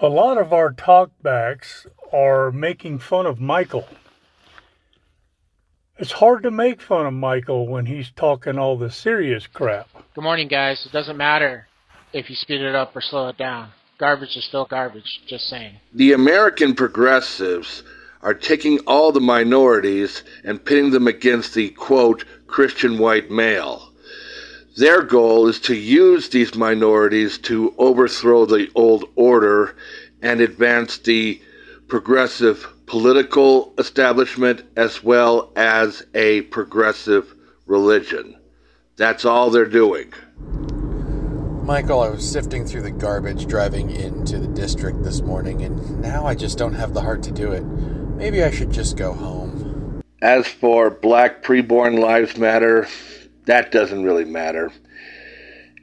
A lot of our talkbacks are making fun of Michael. It's hard to make fun of Michael when he's talking all the serious crap. Good morning, guys. It doesn't matter if you speed it up or slow it down. Garbage is still garbage. Just saying. The American progressives are taking all the minorities and pitting them against the quote Christian white male. Their goal is to use these minorities to overthrow the old order and advance the progressive political establishment as well as a progressive religion. That's all they're doing. Michael, I was sifting through the garbage driving into the district this morning, and now I just don't have the heart to do it. Maybe I should just go home. As for Black Preborn Lives Matter, that doesn't really matter.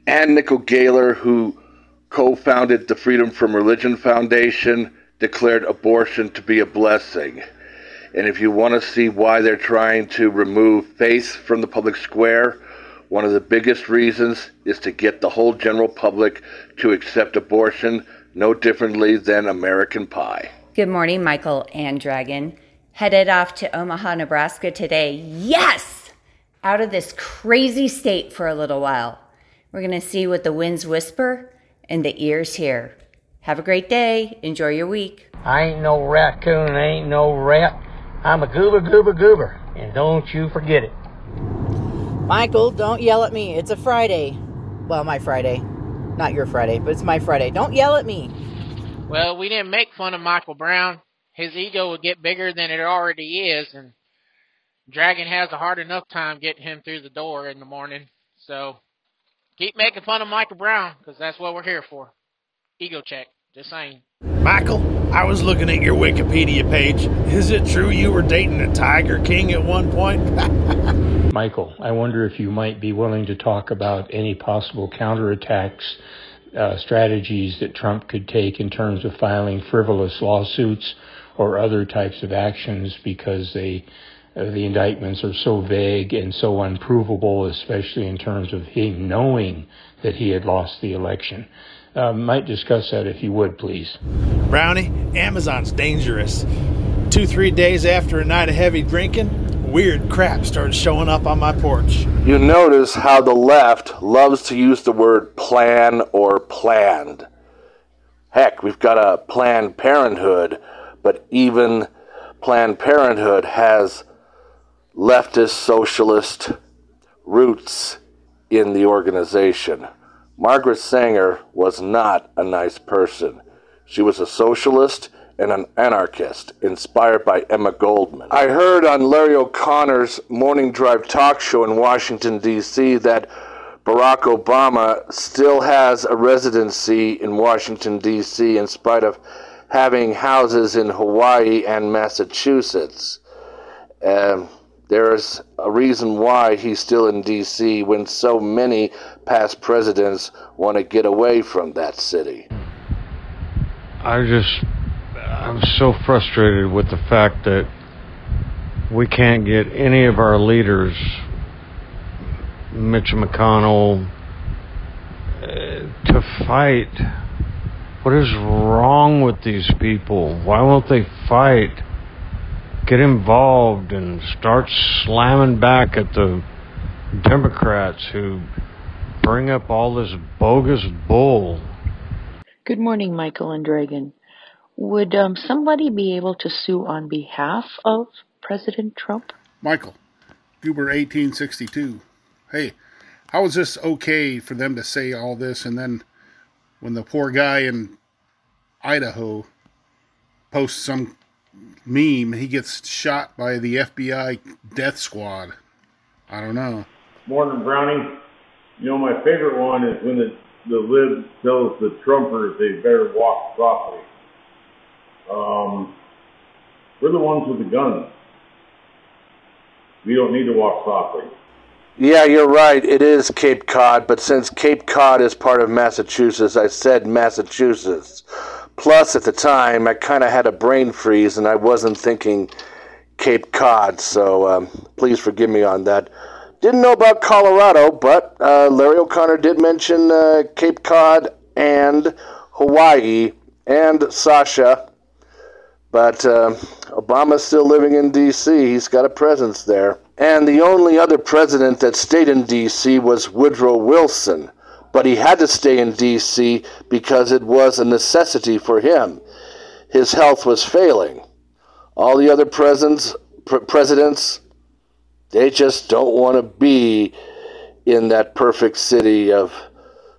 Anne Nicol Gaylor, who co founded the Freedom from Religion Foundation, declared abortion to be a blessing. And if you want to see why they're trying to remove faith from the public square, one of the biggest reasons is to get the whole general public to accept abortion no differently than American Pie. Good morning, Michael and Dragon. Headed off to Omaha, Nebraska today. Yes! Out of this crazy state for a little while. We're going to see what the winds whisper and the ears hear. Have a great day. Enjoy your week. I ain't no raccoon, I ain't no rat. I'm a goober, goober, goober. And don't you forget it. Michael, don't yell at me. It's a Friday. Well, my Friday. Not your Friday, but it's my Friday. Don't yell at me. Well, we didn't make fun of Michael Brown. His ego would get bigger than it already is, and Dragon has a hard enough time getting him through the door in the morning. So keep making fun of Michael Brown, because that's what we're here for. Ego check. Just saying. Michael, I was looking at your Wikipedia page. Is it true you were dating a Tiger King at one point? Michael, I wonder if you might be willing to talk about any possible counterattacks, uh, strategies that Trump could take in terms of filing frivolous lawsuits or other types of actions because they the indictments are so vague and so unprovable, especially in terms of him knowing that he had lost the election. Uh, might discuss that if you would, please. Brownie, Amazon's dangerous. Two, three days after a night of heavy drinking, weird crap started showing up on my porch. You notice how the left loves to use the word plan or planned. Heck, we've got a Planned Parenthood, but even Planned Parenthood has leftist socialist roots in the organization. Margaret Sanger was not a nice person. She was a socialist and an anarchist, inspired by Emma Goldman. I heard on Larry O'Connor's Morning Drive talk show in Washington, D.C., that Barack Obama still has a residency in Washington, D.C., in spite of having houses in Hawaii and Massachusetts. Um, there's a reason why he's still in D.C. when so many past presidents want to get away from that city. I just, I'm so frustrated with the fact that we can't get any of our leaders, Mitch McConnell, uh, to fight. What is wrong with these people? Why won't they fight? Get involved and start slamming back at the Democrats who bring up all this bogus bull. Good morning, Michael and Dragon. Would um, somebody be able to sue on behalf of President Trump? Michael, Goober 1862. Hey, how is this okay for them to say all this and then when the poor guy in Idaho posts some meme, he gets shot by the FBI death squad? I don't know. Morning, Brownie. You know, my favorite one is when the the lib tells the Trumpers they better walk softly. Um, we're the ones with the guns. We don't need to walk softly. Yeah, you're right. It is Cape Cod, but since Cape Cod is part of Massachusetts, I said Massachusetts. Plus, at the time, I kind of had a brain freeze and I wasn't thinking Cape Cod, so um, please forgive me on that. Didn't know about Colorado, but uh, Larry O'Connor did mention uh, Cape Cod and Hawaii and Sasha. But uh, Obama's still living in D.C., he's got a presence there. And the only other president that stayed in D.C. was Woodrow Wilson. But he had to stay in D.C. because it was a necessity for him. His health was failing. All the other presidents, pr- presidents they just don't want to be in that perfect city of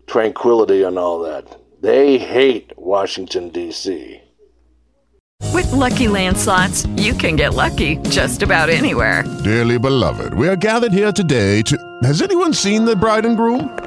tranquility and all that. They hate Washington, D.C. With LuckyLand Slots, you can get lucky just about anywhere. Dearly beloved, we are gathered here today to. Has anyone seen the bride and groom?